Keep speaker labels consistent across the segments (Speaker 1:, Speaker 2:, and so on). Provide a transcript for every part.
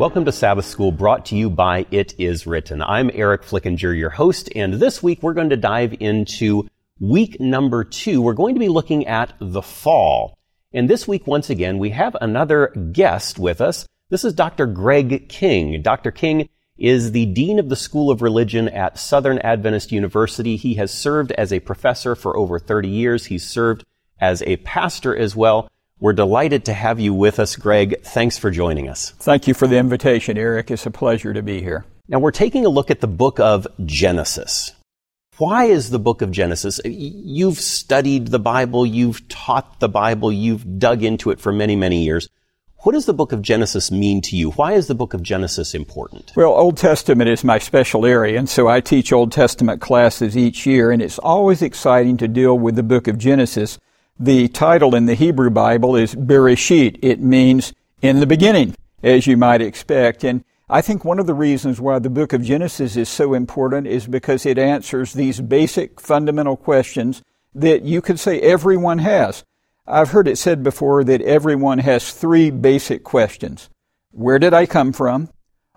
Speaker 1: Welcome to Sabbath School brought to you by It Is Written. I'm Eric Flickinger, your host, and this week we're going to dive into week number two. We're going to be looking at the fall. And this week, once again, we have another guest with us. This is Dr. Greg King. Dr. King is the Dean of the School of Religion at Southern Adventist University. He has served as a professor for over 30 years. He's served as a pastor as well. We're delighted to have you with us, Greg. Thanks for joining us.
Speaker 2: Thank you for the invitation, Eric. It's a pleasure to be here.
Speaker 1: Now, we're taking a look at the book of Genesis. Why is the book of Genesis? You've studied the Bible, you've taught the Bible, you've dug into it for many, many years. What does the book of Genesis mean to you? Why is the book of Genesis important?
Speaker 2: Well, Old Testament is my special area, and so I teach Old Testament classes each year, and it's always exciting to deal with the book of Genesis the title in the Hebrew Bible is Bereshit. It means in the beginning, as you might expect. And I think one of the reasons why the book of Genesis is so important is because it answers these basic fundamental questions that you could say everyone has. I've heard it said before that everyone has three basic questions. Where did I come from?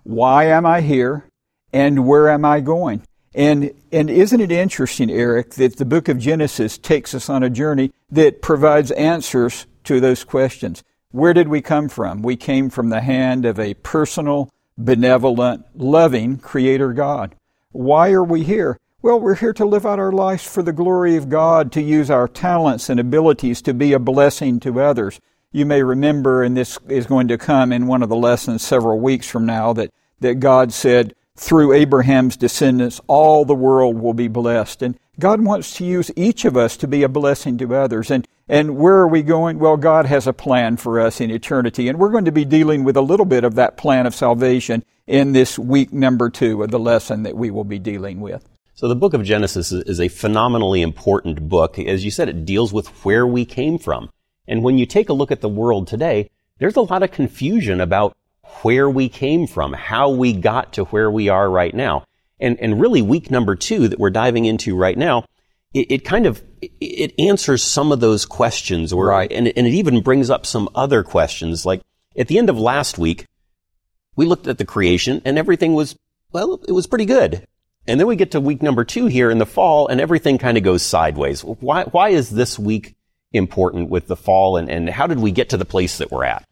Speaker 2: Why am I here? And where am I going? And, and isn't it interesting, Eric, that the book of Genesis takes us on a journey that provides answers to those questions? Where did we come from? We came from the hand of a personal, benevolent, loving Creator God. Why are we here? Well, we're here to live out our lives for the glory of God, to use our talents and abilities to be a blessing to others. You may remember, and this is going to come in one of the lessons several weeks from now, that, that God said, through Abraham's descendants, all the world will be blessed. And God wants to use each of us to be a blessing to others. And, and where are we going? Well, God has a plan for us in eternity. And we're going to be dealing with a little bit of that plan of salvation in this week number two of the lesson that we will be dealing with.
Speaker 1: So the book of Genesis is a phenomenally important book. As you said, it deals with where we came from. And when you take a look at the world today, there's a lot of confusion about where we came from, how we got to where we are right now. And, and really week number two that we're diving into right now, it, it kind of, it answers some of those questions or, right. and, and it even brings up some other questions. Like at the end of last week, we looked at the creation and everything was, well, it was pretty good. And then we get to week number two here in the fall and everything kind of goes sideways. Why, why is this week important with the fall and, and how did we get to the place that we're at?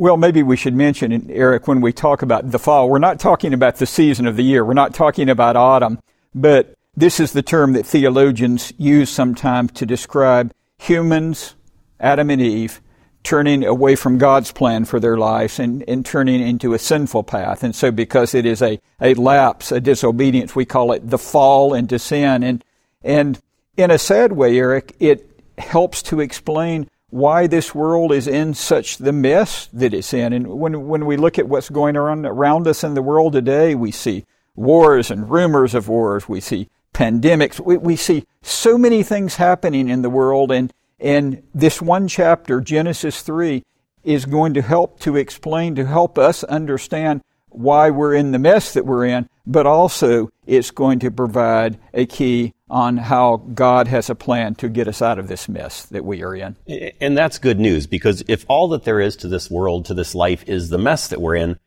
Speaker 2: Well, maybe we should mention, Eric, when we talk about the fall, we're not talking about the season of the year. We're not talking about autumn, but this is the term that theologians use sometimes to describe humans, Adam and Eve, turning away from God's plan for their lives and, and turning into a sinful path. And so because it is a, a lapse, a disobedience, we call it the fall into sin. And, and in a sad way, Eric, it helps to explain why this world is in such the mess that it's in. And when, when we look at what's going on around us in the world today, we see wars and rumors of wars. We see pandemics. We, we see so many things happening in the world. And, and this one chapter, Genesis 3, is going to help to explain, to help us understand why we're in the mess that we're in, but also it's going to provide a key on how God has a plan to get us out of this mess that we are in.
Speaker 1: And that's good news because if all that there is to this world, to this life, is the mess that we're in,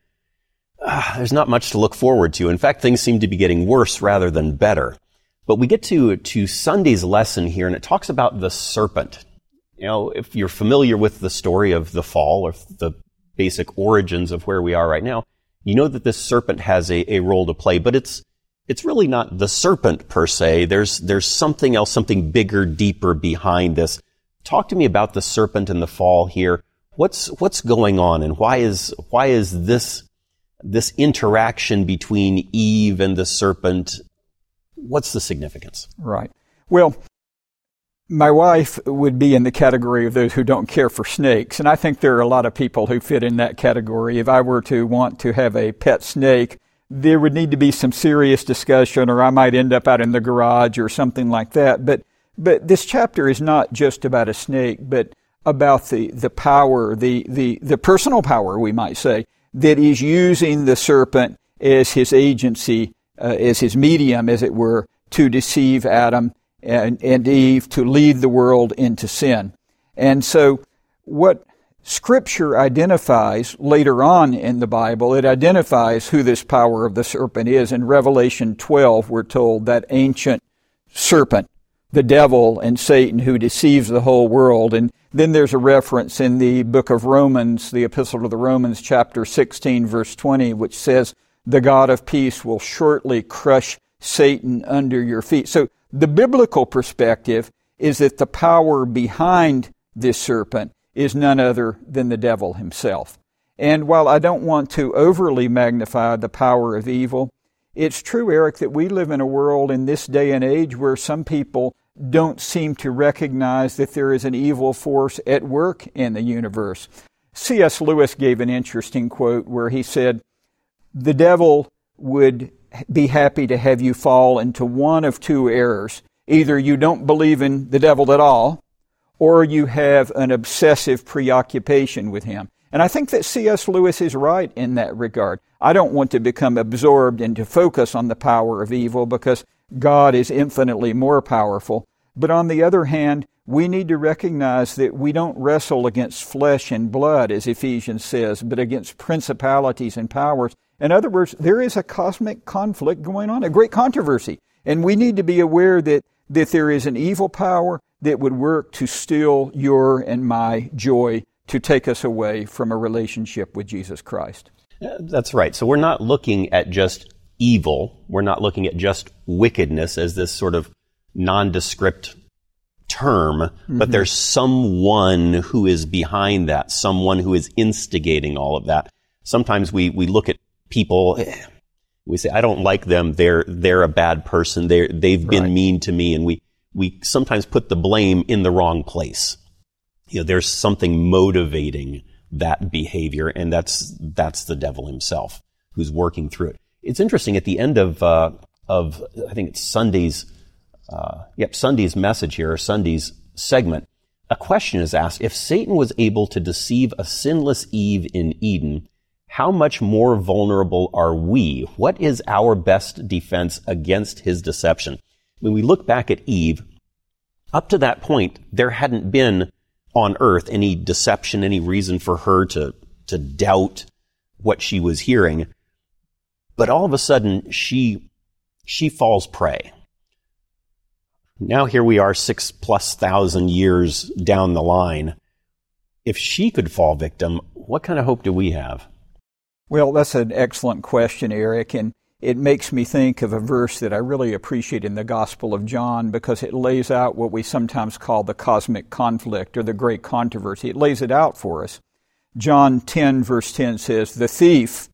Speaker 1: uh, there's not much to look forward to. In fact, things seem to be getting worse rather than better. But we get to, to Sunday's lesson here and it talks about the serpent. You know, if you're familiar with the story of the fall or the basic origins of where we are right now, you know that this serpent has a, a role to play, but it's, it's really not the serpent per se. There's, there's something else, something bigger, deeper behind this. Talk to me about the serpent and the fall here. What's, what's going on and why is, why is this, this interaction between Eve and the serpent? What's the significance?
Speaker 2: Right. Well, my wife would be in the category of those who don't care for snakes, and I think there are a lot of people who fit in that category. If I were to want to have a pet snake, there would need to be some serious discussion, or I might end up out in the garage or something like that. But, but this chapter is not just about a snake, but about the, the power, the, the, the personal power, we might say, that is using the serpent as his agency, uh, as his medium, as it were, to deceive Adam and, and Eve, to lead the world into sin. And so, what Scripture identifies later on in the Bible, it identifies who this power of the serpent is. In Revelation 12, we're told that ancient serpent, the devil and Satan who deceives the whole world. And then there's a reference in the book of Romans, the epistle to the Romans, chapter 16, verse 20, which says, the God of peace will shortly crush Satan under your feet. So the biblical perspective is that the power behind this serpent is none other than the devil himself. And while I don't want to overly magnify the power of evil, it's true, Eric, that we live in a world in this day and age where some people don't seem to recognize that there is an evil force at work in the universe. C.S. Lewis gave an interesting quote where he said, The devil would be happy to have you fall into one of two errors. Either you don't believe in the devil at all, or you have an obsessive preoccupation with him. And I think that C.S. Lewis is right in that regard. I don't want to become absorbed and to focus on the power of evil because God is infinitely more powerful. But on the other hand, we need to recognize that we don't wrestle against flesh and blood, as Ephesians says, but against principalities and powers. In other words, there is a cosmic conflict going on, a great controversy. And we need to be aware that, that there is an evil power that would work to steal your and my joy, to take us away from a relationship with Jesus Christ.
Speaker 1: That's right. So we're not looking at just evil. We're not looking at just wickedness as this sort of nondescript term, mm-hmm. but there's someone who is behind that, someone who is instigating all of that. Sometimes we, we look at people, we say, I don't like them. They're, they're a bad person. They're, they've been right. mean to me. And we, we sometimes put the blame in the wrong place. You know, there's something motivating that behavior, and that's, that's the devil himself who's working through it. It's interesting at the end of, uh, of, I think it's Sunday's uh, yep, Sunday's message here, or Sunday's segment, a question is asked if Satan was able to deceive a sinless Eve in Eden, how much more vulnerable are we? What is our best defense against his deception? When we look back at Eve, up to that point, there hadn't been on earth any deception, any reason for her to, to doubt what she was hearing. But all of a sudden, she, she falls prey. Now here we are six plus thousand years down the line. If she could fall victim, what kind of hope do we have?
Speaker 2: Well, that's an excellent question, Eric, and it makes me think of a verse that I really appreciate in the Gospel of John because it lays out what we sometimes call the cosmic conflict or the great controversy. It lays it out for us. John 10 verse 10 says, The thief,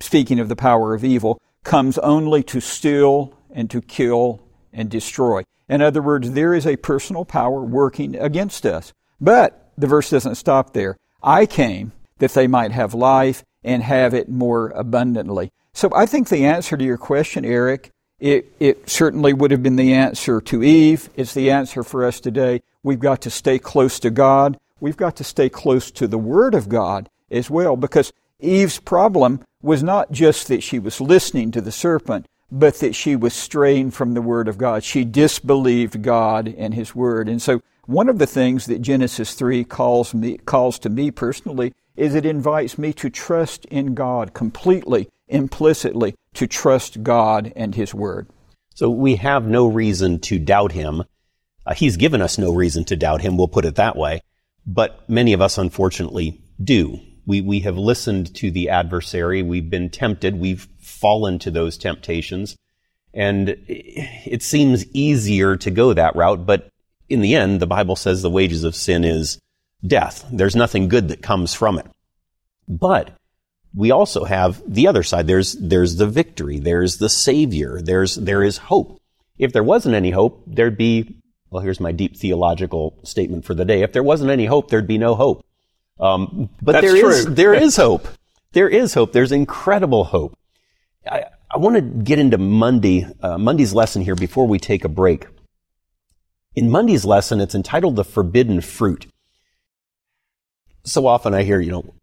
Speaker 2: speaking of the power of evil, comes only to steal and to kill and destroy. In other words, there is a personal power working against us. But the verse doesn't stop there. I came that they might have life and have it more abundantly. So I think the answer to your question, Eric, it, it certainly would have been the answer to Eve. It's the answer for us today. We've got to stay close to God. We've got to stay close to the Word of God as well, because Eve's problem was not just that she was listening to the serpent, but that she was straying from the Word of God. She disbelieved God and His Word. And so one of the things that Genesis 3 calls me, calls to me personally is it invites me to trust in God completely, implicitly, to trust God and His Word.
Speaker 1: So we have no reason to doubt Him. Uh, he's given us no reason to doubt Him, we'll put it that way. But many of us, unfortunately, do. We, we have listened to the adversary. We've been tempted. We've fallen to those temptations. And it seems easier to go that route, but in the end, the Bible says the wages of sin is death. There's nothing good that comes from it. But we also have the other side. There's, there's the victory. There's the Savior. There's, there is hope. If there wasn't any hope, there'd be, well, here's my deep theological statement for the day. If there wasn't any hope, there'd be no hope. Um, but
Speaker 2: That's
Speaker 1: there is, there is hope. There is hope. There's incredible hope. I, I want to get into Monday, uh, Monday's lesson here before we take a break. In Monday's lesson, it's entitled The Forbidden Fruit. So often I hear, you know,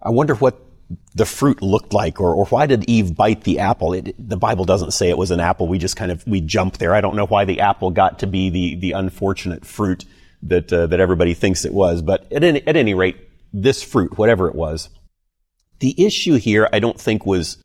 Speaker 1: I wonder what the fruit looked like or, or why did Eve bite the apple? It, the Bible doesn't say it was an apple. We just kind of, we jump there. I don't know why the apple got to be the, the unfortunate fruit that, uh, that everybody thinks it was. But at any, at any rate, this fruit, whatever it was. The issue here, I don't think was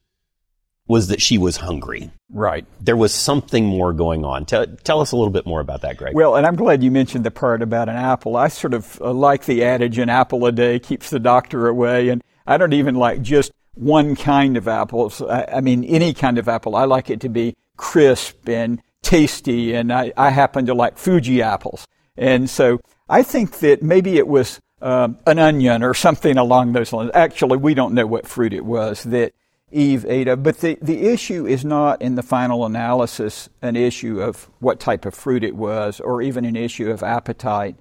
Speaker 1: was that she was hungry.
Speaker 2: Right.
Speaker 1: There was something more going on. Tell, tell us a little bit more about that, Greg.
Speaker 2: Well, and I'm glad you mentioned the part about an apple. I sort of uh, like the adage, an apple a day keeps the doctor away. And I don't even like just one kind of apples. I, I mean, any kind of apple. I like it to be crisp and tasty. And I, I happen to like Fuji apples. And so I think that maybe it was um, an onion or something along those lines. Actually, we don't know what fruit it was that Eve ate of. But the, the issue is not in the final analysis an issue of what type of fruit it was or even an issue of appetite.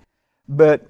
Speaker 2: But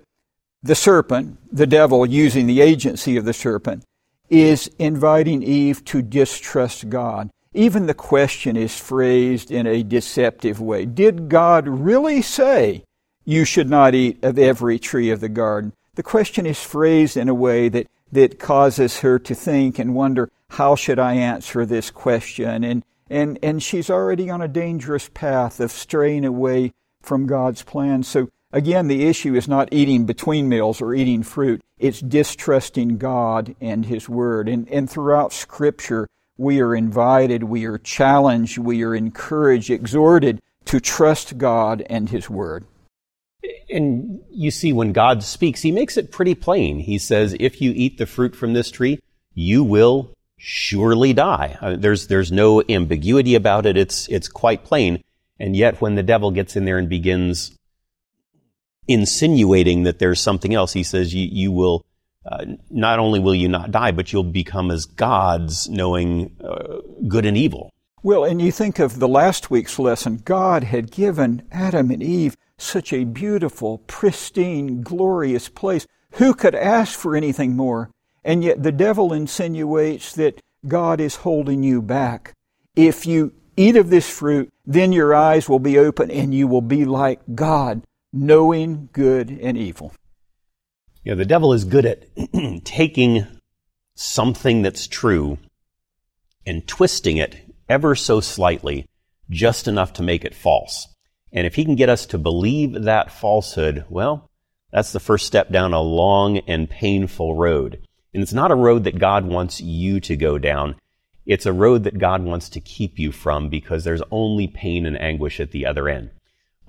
Speaker 2: the serpent, the devil using the agency of the serpent, is inviting Eve to distrust God. Even the question is phrased in a deceptive way. Did God really say you should not eat of every tree of the garden? The question is phrased in a way that, that causes her to think and wonder, how should I answer this question? And, and, and she's already on a dangerous path of straying away from God's plan. So again, the issue is not eating between meals or eating fruit. It's distrusting God and His Word. And, and throughout Scripture, we are invited, we are challenged, we are encouraged, exhorted to trust God and His Word.
Speaker 1: And you see, when God speaks, He makes it pretty plain. He says, if you eat the fruit from this tree, you will surely die. Uh, there's, there's no ambiguity about it. It's, it's quite plain. And yet when the devil gets in there and begins insinuating that there's something else, he says you, you will, uh, not only will you not die, but you'll become as gods knowing uh, good and evil.
Speaker 2: Well, and you think of the last week's lesson, God had given Adam and Eve such a beautiful, pristine, glorious place. Who could ask for anything more? And yet the devil insinuates that God is holding you back. If you eat of this fruit, then your eyes will be open and you will be like God, knowing good and evil.
Speaker 1: Yeah, the devil is good at taking something that's true and twisting it ever so slightly, just enough to make it false. And if he can get us to believe that falsehood, well, that's the first step down a long and painful road. And it's not a road that God wants you to go down. It's a road that God wants to keep you from because there's only pain and anguish at the other end.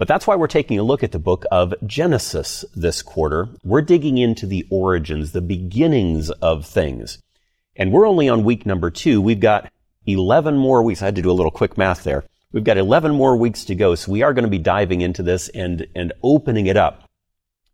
Speaker 1: But that's why we're taking a look at the book of Genesis this quarter. We're digging into the origins, the beginnings of things. And we're only on week number two. We've got 11 more weeks. I had to do a little quick math there. We've got 11 more weeks to go. So we are going to be diving into this and, and opening it up.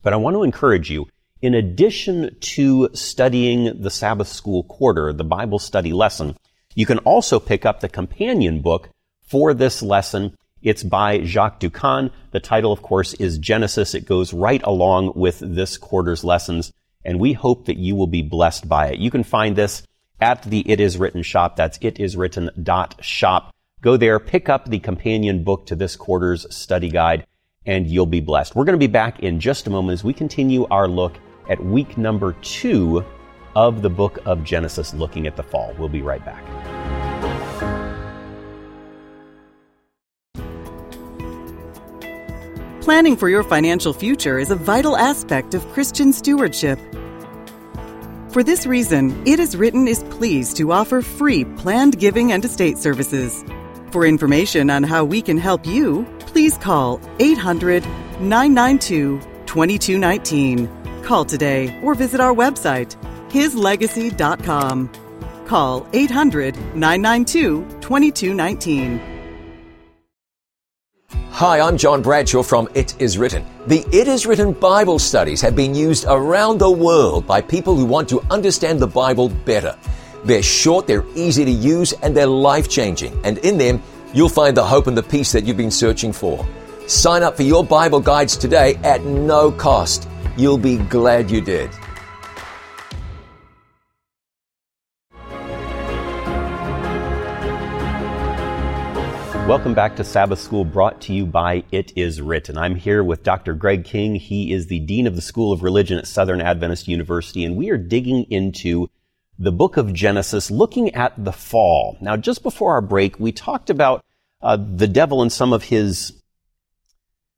Speaker 1: But I want to encourage you in addition to studying the Sabbath School Quarter, the Bible study lesson, you can also pick up the companion book for this lesson. It's by Jacques Doukhan. The title, of course, is Genesis. It goes right along with this quarter's lessons, and we hope that you will be blessed by it. You can find this at the It Is Written shop. That's itiswritten.shop. Go there, pick up the companion book to this quarter's study guide, and you'll be blessed. We're going to be back in just a moment as we continue our look at week number two of the book of Genesis, looking at the fall. We'll be right back.
Speaker 3: Planning for your financial future is a vital aspect of Christian stewardship. For this reason, It Is Written is pleased to offer free planned giving and estate services. For information on how we can help you, please call 800 992 2219 Call today or visit our website, hislegacy.com. Call 800 992 2219.
Speaker 4: Hi, I'm John Bradshaw from It Is Written. The It Is Written Bible studies have been used around the world by people who want to understand the Bible better. They're short, they're easy to use, and they're life changing. And in them, you'll find the hope and the peace that you've been searching for. Sign up for your Bible guides today at no cost. You'll be glad you did.
Speaker 1: Welcome back to Sabbath School brought to you by It Is Written. I'm here with Dr. Greg King. He is the Dean of the School of Religion at Southern Adventist University, and we are digging into the book of Genesis, looking at the fall. Now, just before our break, we talked about uh, the devil and some of his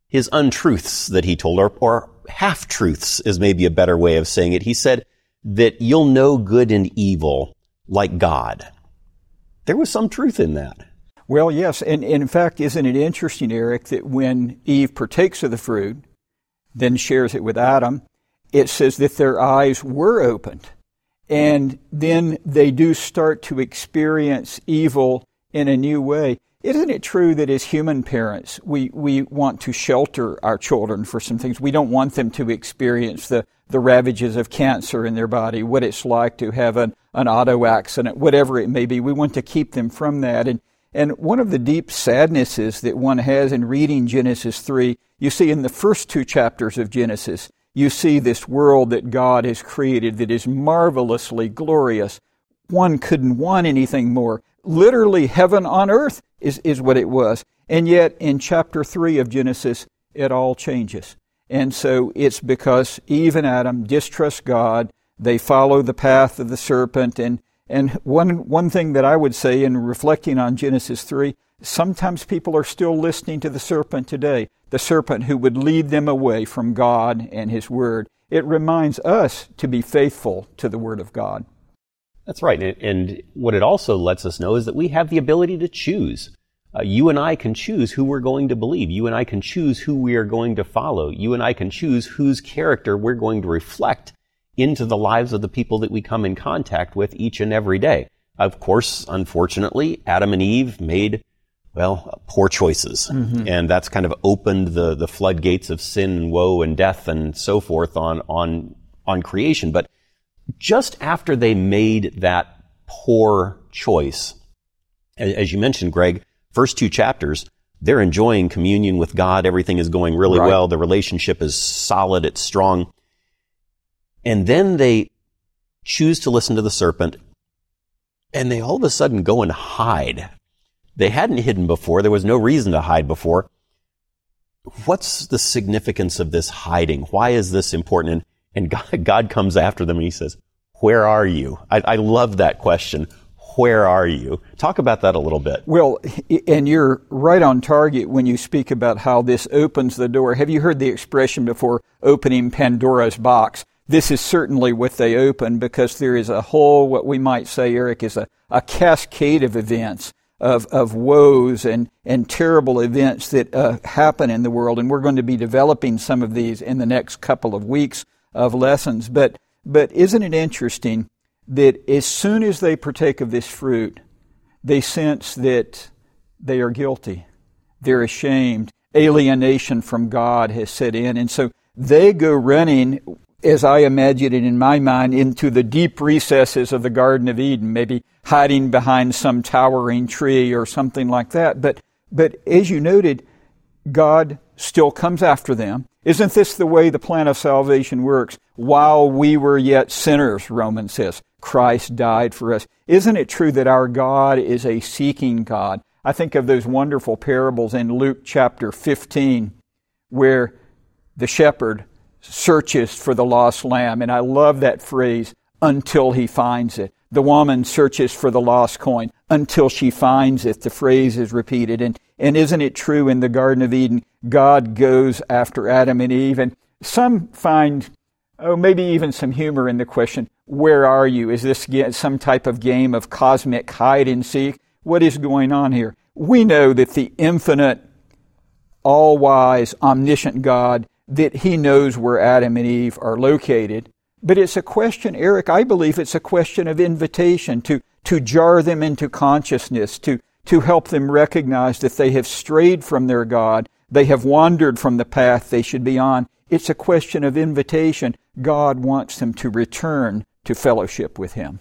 Speaker 1: his untruths that he told, or, or half truths is maybe a better way of saying it. He said that you'll know good and evil like God. There was some truth in that.
Speaker 2: Well, yes. And, and in fact, isn't it interesting, Eric, that when Eve partakes of the fruit, then shares it with Adam, it says that their eyes were opened. And then they do start to experience evil in a new way. Isn't it true that as human parents, we, we want to shelter our children for some things? We don't want them to experience the, the ravages of cancer in their body, what it's like to have an, an auto accident, whatever it may be. We want to keep them from that. And, and one of the deep sadnesses that one has in reading Genesis 3, you see in the first two chapters of Genesis, you see this world that God has created that is marvelously glorious. One couldn't want anything more. Literally, heaven on earth is, is what it was. And yet, in chapter 3 of Genesis, it all changes. And so it's because Eve and Adam distrust God. They follow the path of the serpent. And, and one, one thing that I would say in reflecting on Genesis 3, sometimes people are still listening to the serpent today the serpent who would lead them away from God and His Word. It reminds us to be faithful to the Word of God.
Speaker 1: That's right. And what it also lets us know is that we have the ability to choose. Uh, you and I can choose who we're going to believe. You and I can choose who we are going to follow. You and I can choose whose character we're going to reflect into the lives of the people that we come in contact with each and every day. Of course, unfortunately, Adam and Eve made well, poor choices. Mm-hmm. And that's kind of opened the, the floodgates of sin and woe and death and so forth on, on, on creation. But just after they made that poor choice, as you mentioned, Greg, first two chapters, they're enjoying communion with God. Everything is going really right. well. The relationship is solid. It's strong. And then they choose to listen to the serpent and they all of a sudden go and hide they hadn't hidden before. There was no reason to hide before. What's the significance of this hiding? Why is this important? And, and God, comes after them and he says, where are you? I, I love that question. Where are you? Talk about that a little bit.
Speaker 2: Well, and you're right on target when you speak about how this opens the door. Have you heard the expression before, opening Pandora's box? This is certainly what they open because there is a whole, what we might say, Eric, is a, a cascade of events of, of woes and, and terrible events that uh, happen in the world. And we're going to be developing some of these in the next couple of weeks of lessons. But, but isn't it interesting that as soon as they partake of this fruit, they sense that they are guilty. They're ashamed. Alienation from God has set in. And so they go running as I imagine it in my mind, into the deep recesses of the Garden of Eden, maybe hiding behind some towering tree or something like that. But, but as you noted, God still comes after them. Isn't this the way the plan of salvation works? While we were yet sinners, Romans says, Christ died for us. Isn't it true that our God is a seeking God? I think of those wonderful parables in Luke chapter 15 where the shepherd searches for the lost lamb. And I love that phrase, until he finds it. The woman searches for the lost coin until she finds it. The phrase is repeated. And, and isn't it true in the Garden of Eden? God goes after Adam and Eve. And some find, oh, maybe even some humor in the question, where are you? Is this some type of game of cosmic hide and seek? What is going on here? We know that the infinite, all wise, omniscient God that he knows where Adam and Eve are located. But it's a question, Eric, I believe it's a question of invitation to, to jar them into consciousness, to, to help them recognize that they have strayed from their God, they have wandered from the path they should be on. It's a question of invitation. God wants them to return to fellowship with Him.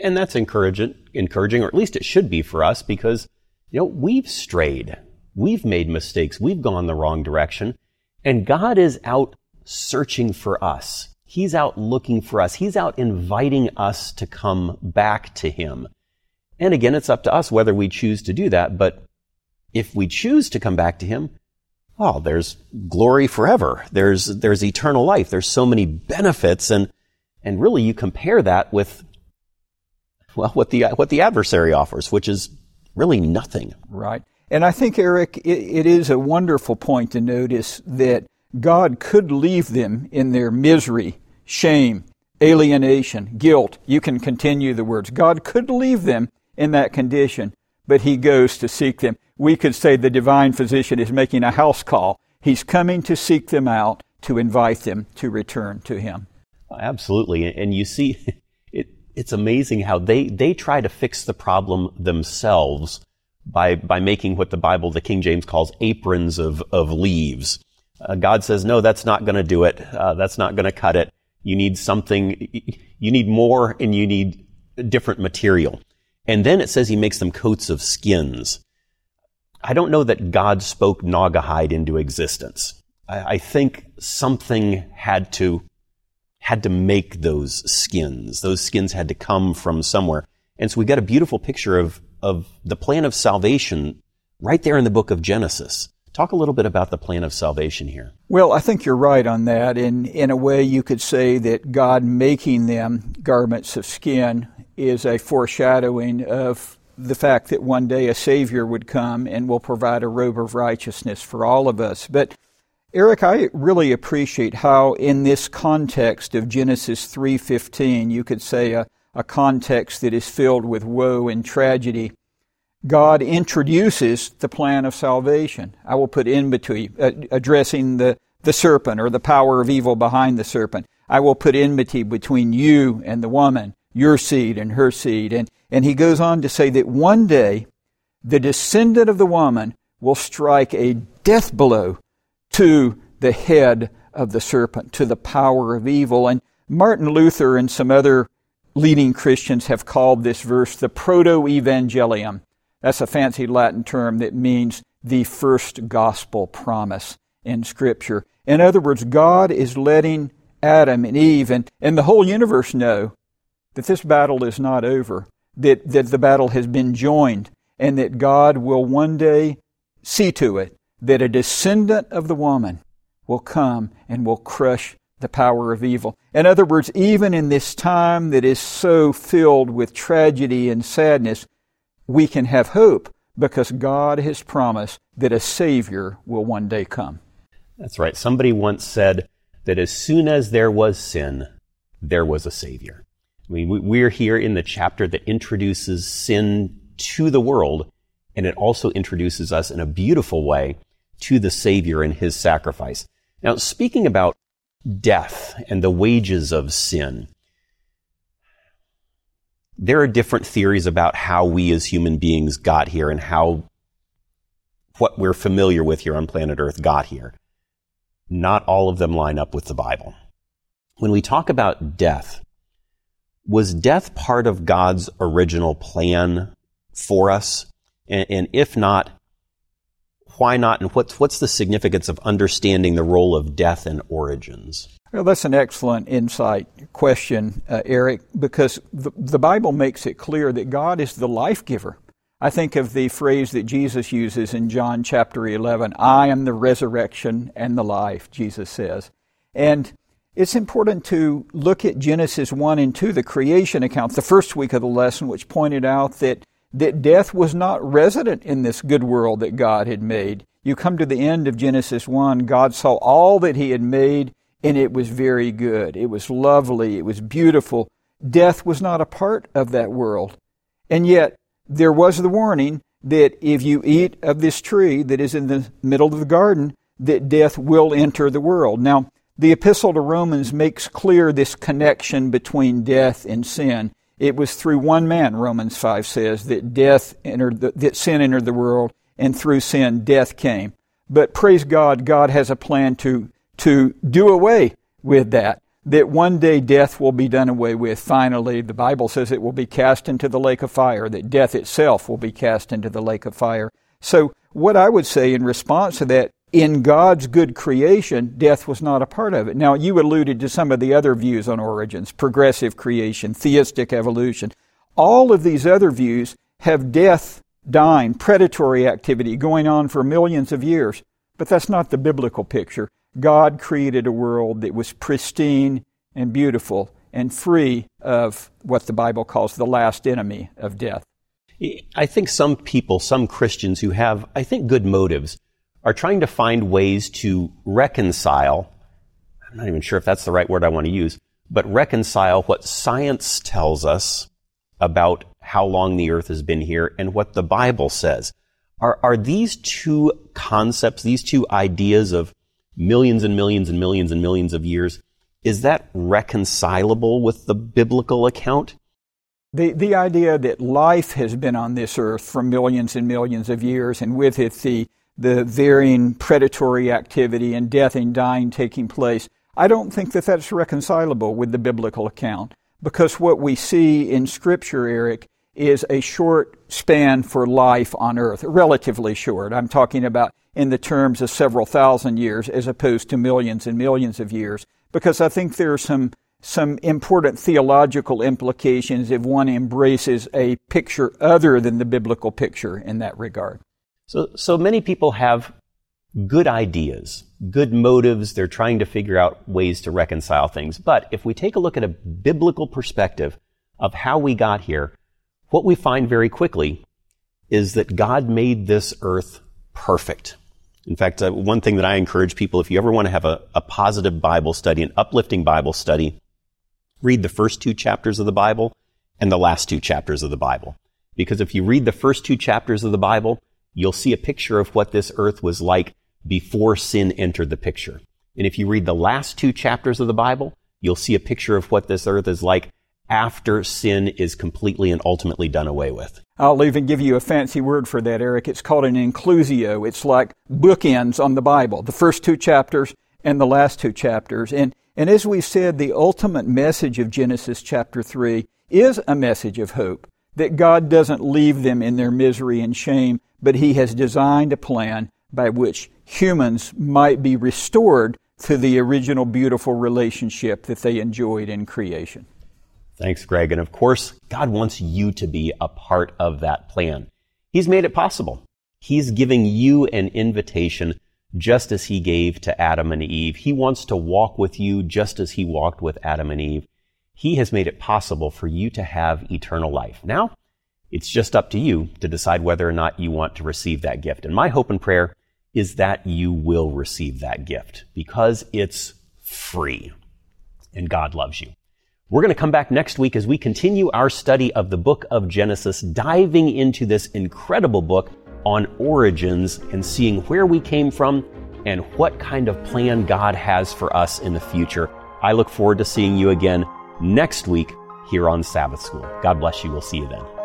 Speaker 1: And that's encouraging, encouraging, or at least it should be for us because, you know, we've strayed. We've made mistakes. We've gone the wrong direction. And God is out searching for us. He's out looking for us. He's out inviting us to come back to Him. And again, it's up to us whether we choose to do that. But if we choose to come back to Him, oh, there's glory forever. There's, there's eternal life. There's so many benefits. And, and really you compare that with, well, what the, what the adversary offers, which is really nothing.
Speaker 2: Right. And I think, Eric, it, it is a wonderful point to notice that God could leave them in their misery, shame, alienation, guilt. You can continue the words. God could leave them in that condition, but He goes to seek them. We could say the divine physician is making a house call. He's coming to seek them out, to invite them to return to Him.
Speaker 1: Absolutely. And you see, it, it's amazing how they, they try to fix the problem themselves by, by making what the Bible, the King James calls aprons of, of leaves. Uh, God says, no, that's not going to do it. Uh, that's not going to cut it. You need something, you need more and you need different material. And then it says he makes them coats of skins. I don't know that God spoke Naugahyde into existence. I, I think something had to, had to make those skins. Those skins had to come from somewhere. And so we got a beautiful picture of, of the plan of salvation right there in the book of Genesis. Talk a little bit about the plan of salvation here.
Speaker 2: Well, I think you're right on that. In, in a way, you could say that God making them garments of skin is a foreshadowing of the fact that one day a Savior would come and will provide a robe of righteousness for all of us. But Eric, I really appreciate how in this context of Genesis 3:15, you could say a, a context that is filled with woe and tragedy, God introduces the plan of salvation. I will put in between, uh, addressing the, the serpent or the power of evil behind the serpent. I will put enmity between you and the woman, your seed and her seed. And, and he goes on to say that one day the descendant of the woman will strike a death blow to the head of the serpent, to the power of evil. And Martin Luther and some other leading Christians have called this verse the proto evangelium that's a fancy Latin term that means the first gospel promise in Scripture. In other words, God is letting Adam and Eve and, and the whole universe know that this battle is not over, that, that the battle has been joined, and that God will one day see to it that a descendant of the woman will come and will crush the power of evil. In other words, even in this time that is so filled with tragedy and sadness, we can have hope because God has promised that a Savior will one day come.
Speaker 1: That's right. Somebody once said that as soon as there was sin, there was a Savior. I mean, we're here in the chapter that introduces sin to the world, and it also introduces us in a beautiful way to the Savior and His sacrifice. Now, speaking about death and the wages of sin, there are different theories about how we as human beings got here and how what we're familiar with here on planet Earth got here. Not all of them line up with the Bible. When we talk about death, was death part of God's original plan for us? And, and if not, why not? And what's, what's the significance of understanding the role of death and origins?
Speaker 2: Well, that's an excellent insight question, uh, Eric, because the, the Bible makes it clear that God is the life giver. I think of the phrase that Jesus uses in John chapter 11 I am the resurrection and the life, Jesus says. And it's important to look at Genesis 1 and 2, the creation account, the first week of the lesson, which pointed out that that death was not resident in this good world that God had made. You come to the end of Genesis 1, God saw all that He had made, and it was very good. It was lovely. It was beautiful. Death was not a part of that world. And yet, there was the warning that if you eat of this tree that is in the middle of the garden, that death will enter the world. Now, the Epistle to Romans makes clear this connection between death and sin. It was through one man, Romans 5 says, that death entered the, that sin entered the world, and through sin death came. But praise God, God has a plan to, to do away with that. That one day death will be done away with. Finally, the Bible says it will be cast into the lake of fire, that death itself will be cast into the lake of fire. So, what I would say in response to that in God's good creation, death was not a part of it. Now, you alluded to some of the other views on origins progressive creation, theistic evolution. All of these other views have death, dying, predatory activity going on for millions of years. But that's not the biblical picture. God created a world that was pristine and beautiful and free of what the Bible calls the last enemy of death.
Speaker 1: I think some people, some Christians who have, I think, good motives, are trying to find ways to reconcile, I'm not even sure if that's the right word I want to use, but reconcile what science tells us about how long the earth has been here and what the Bible says. Are, are these two concepts, these two ideas of millions and millions and millions and millions of years, is that reconcilable with the biblical account?
Speaker 2: The, the idea that life has been on this earth for millions and millions of years, and with it the, the varying predatory activity and death and dying taking place, I don't think that that's reconcilable with the biblical account. Because what we see in Scripture, Eric, is a short span for life on earth, relatively short. I'm talking about in the terms of several thousand years as opposed to millions and millions of years, because I think there are some some important theological implications if one embraces a picture other than the biblical picture in that regard.
Speaker 1: So, so many people have good ideas, good motives. They're trying to figure out ways to reconcile things. But if we take a look at a biblical perspective of how we got here, what we find very quickly is that God made this earth perfect. In fact, uh, one thing that I encourage people, if you ever want to have a, a positive Bible study, an uplifting Bible study, read the first two chapters of the Bible and the last two chapters of the Bible. Because if you read the first two chapters of the Bible, you'll see a picture of what this earth was like before sin entered the picture. And if you read the last two chapters of the Bible, you'll see a picture of what this earth is like after sin is completely and ultimately done away with.
Speaker 2: I'll even give you a fancy word for that, Eric. It's called an inclusio. It's like bookends on the Bible, the first two chapters and the last two chapters. And, and as we said, the ultimate message of Genesis chapter 3 is a message of hope that God doesn't leave them in their misery and shame, but He has designed a plan by which humans might be restored to the original beautiful relationship that they enjoyed in creation.
Speaker 1: Thanks, Greg. And of course, God wants you to be a part of that plan. He's made it possible. He's giving you an invitation just as he gave to Adam and Eve. He wants to walk with you just as he walked with Adam and Eve. He has made it possible for you to have eternal life. Now, it's just up to you to decide whether or not you want to receive that gift. And my hope and prayer is that you will receive that gift because it's free and God loves you. We're going to come back next week as we continue our study of the book of Genesis, diving into this incredible book on origins and seeing where we came from and what kind of plan God has for us in the future. I look forward to seeing you again next week here on Sabbath School. God bless you. We'll see you then.